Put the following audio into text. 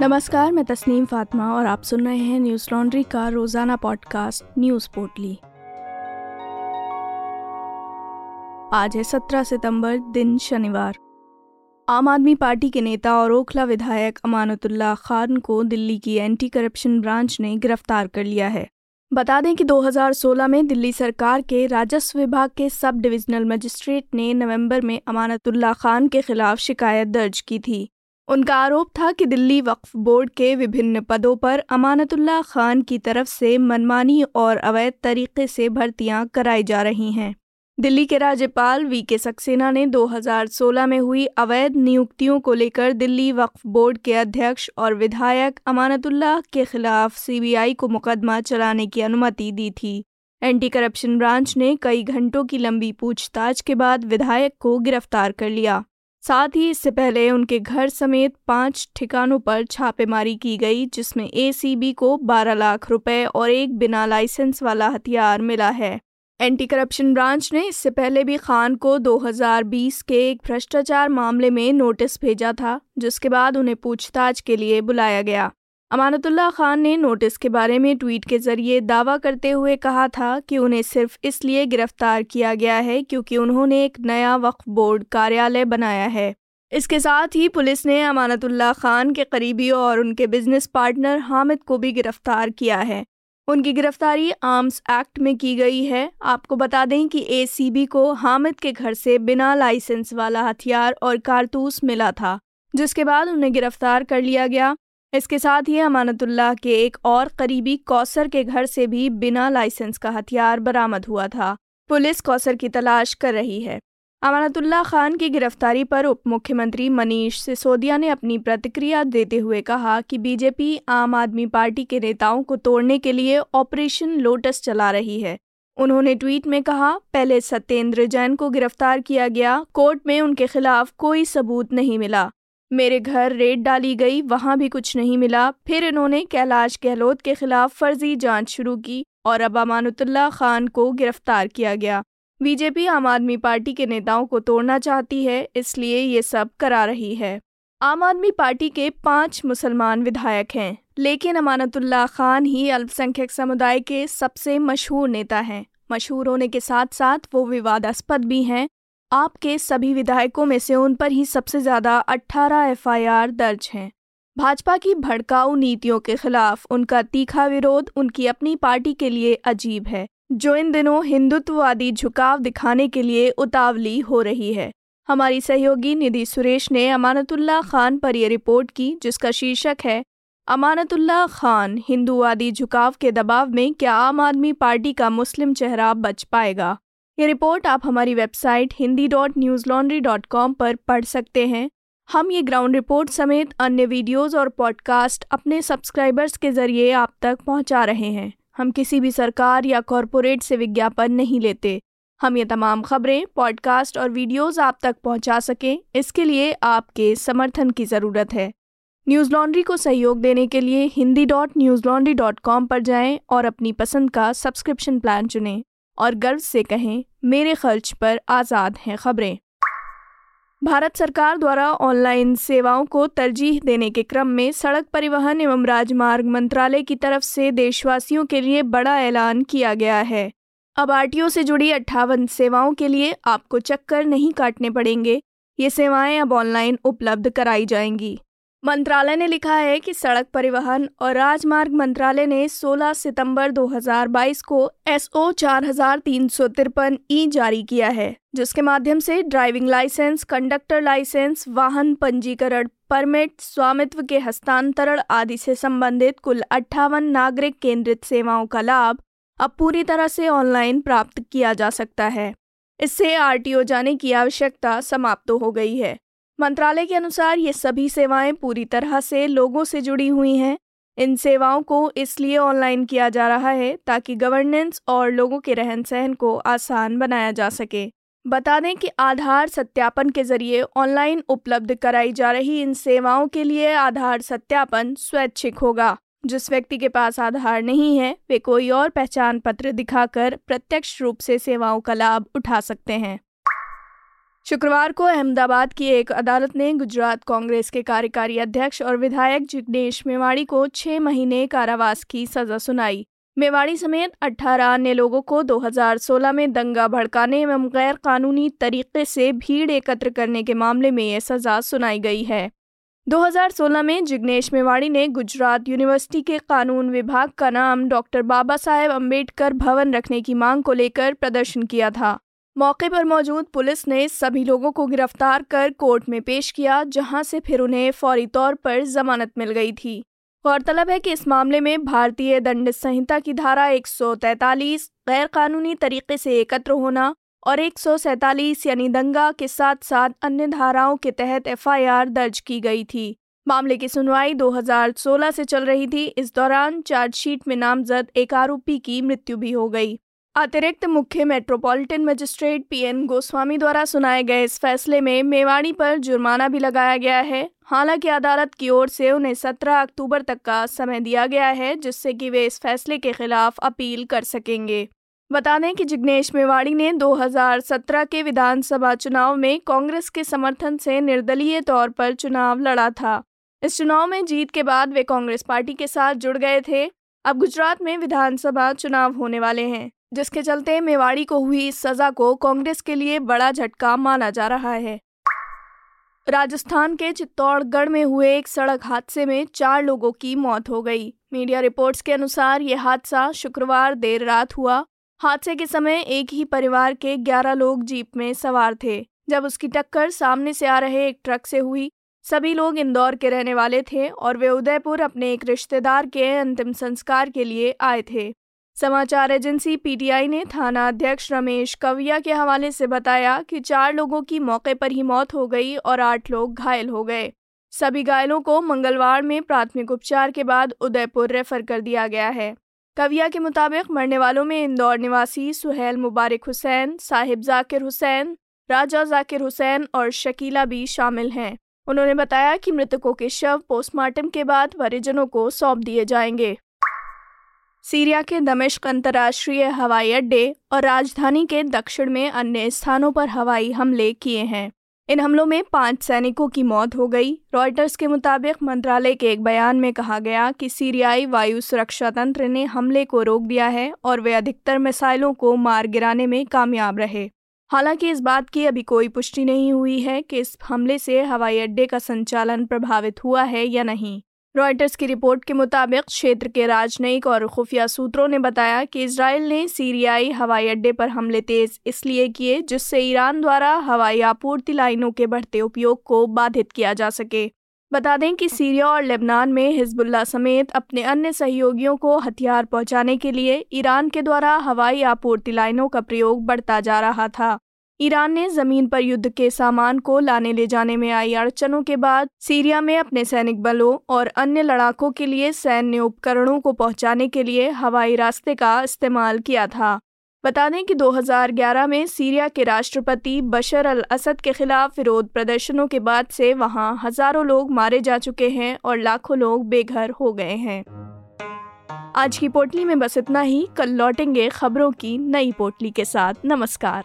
नमस्कार, मैं तस्नीम फातिमा और आप सुन रहे हैं न्यूज़ लॉन्ड्री का रोज़ाना पॉडकास्ट न्यूज़ पोर्टली। आज है 17 सितंबर, दिन शनिवार। आम आदमी पार्टी के नेता और ओखला विधायक अमानतुल्ला खान को दिल्ली की एंटी करप्शन ब्रांच ने गिरफ़्तार कर लिया है। बता दें कि 2016 में दिल्ली सरकार के राजस्व विभाग के सब डिविजनल मजिस्ट्रेट ने नवंबर में अमानतुल्ला खान के खिलाफ शिकायत दर्ज की थी। उनका आरोप था कि दिल्ली वक्फ बोर्ड के विभिन्न पदों पर अमानतुल्लाह खान की तरफ़ से मनमानी और अवैध तरीके से भर्तियाँ कराई जा रही हैं। दिल्ली के राज्यपाल वी के सक्सेना ने 2016 में हुई अवैध नियुक्तियों को लेकर दिल्ली वक्फ बोर्ड के अध्यक्ष और विधायक अमानतुल्लाह के खिलाफ सीबीआई को मुकदमा चलाने की अनुमति दी थी। एंटी करप्शन ब्रांच ने कई घंटों की लंबी पूछताछ के बाद विधायक को गिरफ़्तार कर लिया। साथ ही इससे पहले उनके घर समेत पाँच ठिकानों पर छापेमारी की गई, जिसमें एसीबी को 12 लाख रुपए और एक बिना लाइसेंस वाला हथियार मिला है। एंटी करप्शन ब्रांच ने इससे पहले भी खान को 2020 के एक भ्रष्टाचार मामले में नोटिस भेजा था, जिसके बाद उन्हें पूछताछ के लिए बुलाया गया। अमानतुल्लाह खान ने नोटिस के बारे में ट्वीट के ज़रिए दावा करते हुए कहा था कि उन्हें सिर्फ़ इसलिए गिरफ़्तार किया गया है क्योंकि उन्होंने एक नया वक्फ बोर्ड कार्यालय बनाया है। इसके साथ ही पुलिस ने अमानतुल्लाह खान के करीबी और उनके बिज़नेस पार्टनर हामिद को भी गिरफ़्तार किया है। उनकी गिरफ्तारी आर्म्स एक्ट में की गई है। आपको बता दें कि एसीबी को हामिद के घर से बिना लाइसेंस वाला हथियार और कारतूस मिला था, जिसके बाद उन्हें गिरफ़्तार कर लिया गया। इसके साथ ही अमानतुल्लाह के एक और करीबी कौसर के घर से भी बिना लाइसेंस का हथियार बरामद हुआ था। पुलिस कौसर की तलाश कर रही है। अमानतुल्लाह खान की गिरफ्तारी पर उप मुख्यमंत्री मनीष सिसोदिया ने अपनी प्रतिक्रिया देते हुए कहा कि बीजेपी आम आदमी पार्टी के नेताओं को तोड़ने के लिए ऑपरेशन लोटस चला रही है। उन्होंने ट्वीट में कहा, पहले सत्येंद्र जैन को गिरफ़्तार किया गया, कोर्ट में उनके खिलाफ कोई सबूत नहीं मिला। मेरे घर रेड डाली गई, वहाँ भी कुछ नहीं मिला। फिर इन्होंने कैलाश गहलोत के खिलाफ फर्जी जाँच शुरू की और अब अमानुतुल्लाह खान को गिरफ़्तार किया गया। बीजेपी आम आदमी पार्टी के नेताओं को तोड़ना चाहती है, इसलिए ये सब करा रही है। आम आदमी पार्टी के पाँच मुसलमान विधायक हैं, लेकिन अमानतुल्लाह खान ही अल्पसंख्यक समुदाय के सबसे मशहूर नेता हैं। मशहूर होने के साथ साथ वो विवादास्पद भी हैं आपके सभी विधायकों में से उन पर ही सबसे ज़्यादा 18 एफआईआर दर्ज हैं। भाजपा की भड़काऊ नीतियों के खिलाफ उनका तीखा विरोध उनकी अपनी पार्टी के लिए अजीब है, जो इन दिनों हिंदुत्ववादी झुकाव दिखाने के लिए उतावली हो रही है। हमारी सहयोगी निधि सुरेश ने अमानतुल्लाह खान पर यह रिपोर्ट की, जिसका शीर्षक है, अमानतुल्लाह खान, हिंदूवादी झुकाव के दबाव में क्या आम आदमी पार्टी का मुस्लिम चेहरा बच पाएगा? ये रिपोर्ट आप हमारी website Hindi dot news laundry dot com पर पढ़ सकते हैं। हम ये ग्राउंड रिपोर्ट समेत अन्य वीडियोस और पॉडकास्ट अपने सब्सक्राइबर्स के ज़रिए आप तक पहुँचा रहे हैं। हम किसी भी सरकार या कॉरपोरेट से विज्ञापन नहीं लेते। हम ये तमाम खबरें, पॉडकास्ट और वीडियोस आप तक पहुँचा सकें, इसके लिए आपके समर्थन की ज़रूरत है। न्यूज़ लॉन्ड्री को सहयोग देने के लिए Hindi dot news laundry dot com पर जाएँ और अपनी पसंद का सब्सक्रिप्शन प्लान चुनें। और गर्व से कहें, मेरे खर्च पर आज़ाद हैं खबरें। भारत सरकार द्वारा ऑनलाइन सेवाओं को तरजीह देने के क्रम में सड़क परिवहन एवं राजमार्ग मंत्रालय की तरफ़ से देशवासियों के लिए बड़ा ऐलान किया गया है। अब आर से जुड़ी अट्ठावन सेवाओं के लिए आपको चक्कर नहीं काटने पड़ेंगे। ये सेवाएँ अब ऑनलाइन उपलब्ध कराई जाएँगी। मंत्रालय ने लिखा है कि सड़क परिवहन और राजमार्ग मंत्रालय ने 16 सितंबर 2022 को एस ओ चार हज़ार तीन सौ तिरपन ई जारी किया है, जिसके माध्यम से ड्राइविंग लाइसेंस, कंडक्टर लाइसेंस, वाहन पंजीकरण, परमिट, स्वामित्व के हस्तांतरण आदि से संबंधित कुल अट्ठावन नागरिक केंद्रित सेवाओं का लाभ अब पूरी तरह से ऑनलाइन प्राप्त किया जा सकता है। इससे आरटीओ जाने की आवश्यकता समाप्त हो गई है। मंत्रालय के अनुसार ये सभी सेवाएँ पूरी तरह से लोगों से जुड़ी हुई हैं। इन सेवाओं को इसलिए ऑनलाइन किया जा रहा है ताकि गवर्नेंस और लोगों के रहन सहन को आसान बनाया जा सके। बता दें कि आधार सत्यापन के ज़रिए ऑनलाइन उपलब्ध कराई जा रही इन सेवाओं के लिए आधार सत्यापन स्वैच्छिक होगा। जिस व्यक्ति के पास आधार नहीं है, वे कोई और पहचान पत्र दिखाकर प्रत्यक्ष रूप से सेवाओं का लाभ उठा सकते हैं। शुक्रवार को अहमदाबाद की एक अदालत ने गुजरात कांग्रेस के कार्यकारी अध्यक्ष और विधायक जिग्नेश मेवाड़ी को छह महीने कारावास की सजा सुनाई। मेवाड़ी समेत 18 अन्य लोगों को 2016 में दंगा भड़काने एवं गैर कानूनी तरीके से भीड़ एकत्र करने के मामले में यह सजा सुनाई गई है। 2016 में जिग्नेश मेवाड़ी ने गुजरात यूनिवर्सिटी के कानून विभाग का नाम डॉक्टर बाबा साहेब अंबेडकर भवन रखने की मांग को लेकर प्रदर्शन किया था। मौके पर मौजूद पुलिस ने सभी लोगों को गिरफ़्तार कर कोर्ट में पेश किया, जहाँ से फिर उन्हें फौरी तौर पर जमानत मिल गई थी। गौरतलब है कि इस मामले में भारतीय दंड संहिता की धारा 143 गैर कानूनी तरीके से एकत्र होना और एक यानी दंगा के साथ साथ अन्य धाराओं के तहत एफआईआर दर्ज की गई थी। मामले की सुनवाई 2016 से चल रही थी। इस दौरान चार्जशीट में नामजद एक आरोपी की मृत्यु भी हो गई। अतिरिक्त मुख्य मेट्रोपॉलिटन मजिस्ट्रेट पीएन गोस्वामी द्वारा सुनाए गए इस फैसले में मेवाड़ी पर जुर्माना भी लगाया गया है। हालाँकि अदालत की ओर से उन्हें 17 अक्टूबर तक का समय दिया गया है, जिससे कि वे इस फैसले के खिलाफ अपील कर सकेंगे। बता दें कि जिग्नेश मेवाड़ी ने 2017 के विधानसभा चुनाव में कांग्रेस के समर्थन से निर्दलीय तौर पर चुनाव लड़ा था। इस चुनाव में जीत के बाद वे कांग्रेस पार्टी के साथ जुड़ गए थे। अब गुजरात में विधानसभा चुनाव होने वाले हैं। जिसके चलते मेवाड़ी को हुई इस सजा को कांग्रेस के लिए बड़ा झटका माना जा रहा है। राजस्थान के चित्तौड़गढ़ में हुए एक सड़क हादसे में चार लोगों की मौत हो गई। मीडिया रिपोर्ट्स के अनुसार ये हादसा शुक्रवार देर रात हुआ। हादसे के समय एक ही परिवार के 11 लोग जीप में सवार थे। जब उसकी टक्कर सामने से आ रहे एक ट्रक से हुई, सभी लोग इंदौर के रहने वाले थे और वे उदयपुर अपने एक रिश्तेदार के अंतिम संस्कार के लिए आए थे। समाचार एजेंसी पीटीआई ने थाना अध्यक्ष रमेश कविया के हवाले से बताया कि चार लोगों की मौके पर ही मौत हो गई और आठ लोग घायल हो गए। सभी घायलों को मंगलवार में प्राथमिक उपचार के बाद उदयपुर रेफर कर दिया गया है। कविया के मुताबिक मरने वालों में इंदौर निवासी सुहेल मुबारक हुसैन, साहिब जाकिर हुसैन, राजा जाकिर हुसैन और शकीला भी शामिल हैं। उन्होंने बताया कि मृतकों के शव पोस्टमार्टम के बाद परिजनों को सौंप दिए जाएँगे। सीरिया के दमिश्क अंतर्राष्ट्रीय हवाई अड्डे और राजधानी के दक्षिण में अन्य स्थानों पर हवाई हमले किए हैं। इन हमलों में पाँच सैनिकों की मौत हो गई। रॉयटर्स के मुताबिक मंत्रालय के एक बयान में कहा गया कि सीरियाई वायु सुरक्षा तंत्र ने हमले को रोक दिया है और वे अधिकतर मिसाइलों को मार गिराने में कामयाब रहे। हालाँकि इस बात की अभी कोई पुष्टि नहीं हुई है कि इस हमले से हवाई अड्डे का संचालन प्रभावित हुआ है या नहीं। रॉयटर्स की रिपोर्ट के मुताबिक क्षेत्र के राजनयिक और खुफिया सूत्रों ने बताया कि इसराइल ने सीरियाई हवाई अड्डे पर हमले तेज इसलिए किए जिससे ईरान द्वारा हवाई आपूर्ति लाइनों के बढ़ते उपयोग को बाधित किया जा सके। बता दें कि सीरिया और लेबनान में हिजबुल्ला समेत अपने अन्य सहयोगियों को हथियार पहुँचाने के लिए ईरान के द्वारा हवाई आपूर्ति लाइनों का प्रयोग बढ़ता जा रहा था। ईरान ने ज़मीन पर युद्ध के सामान को लाने ले जाने में आई अड़चनों के बाद सीरिया में अपने सैनिक बलों और अन्य लड़ाकों के लिए सैन्य उपकरणों को पहुँचाने के लिए हवाई रास्ते का इस्तेमाल किया था। बता दें कि 2011 में सीरिया के राष्ट्रपति बशर अल असद के खिलाफ विरोध प्रदर्शनों के बाद से वहाँ हज़ारों लोग मारे जा चुके हैं और लाखों लोग बेघर हो गए हैं। आज की पोटली में बस इतना ही। कल लौटेंगे खबरों की नई पोटली के साथ। नमस्कार।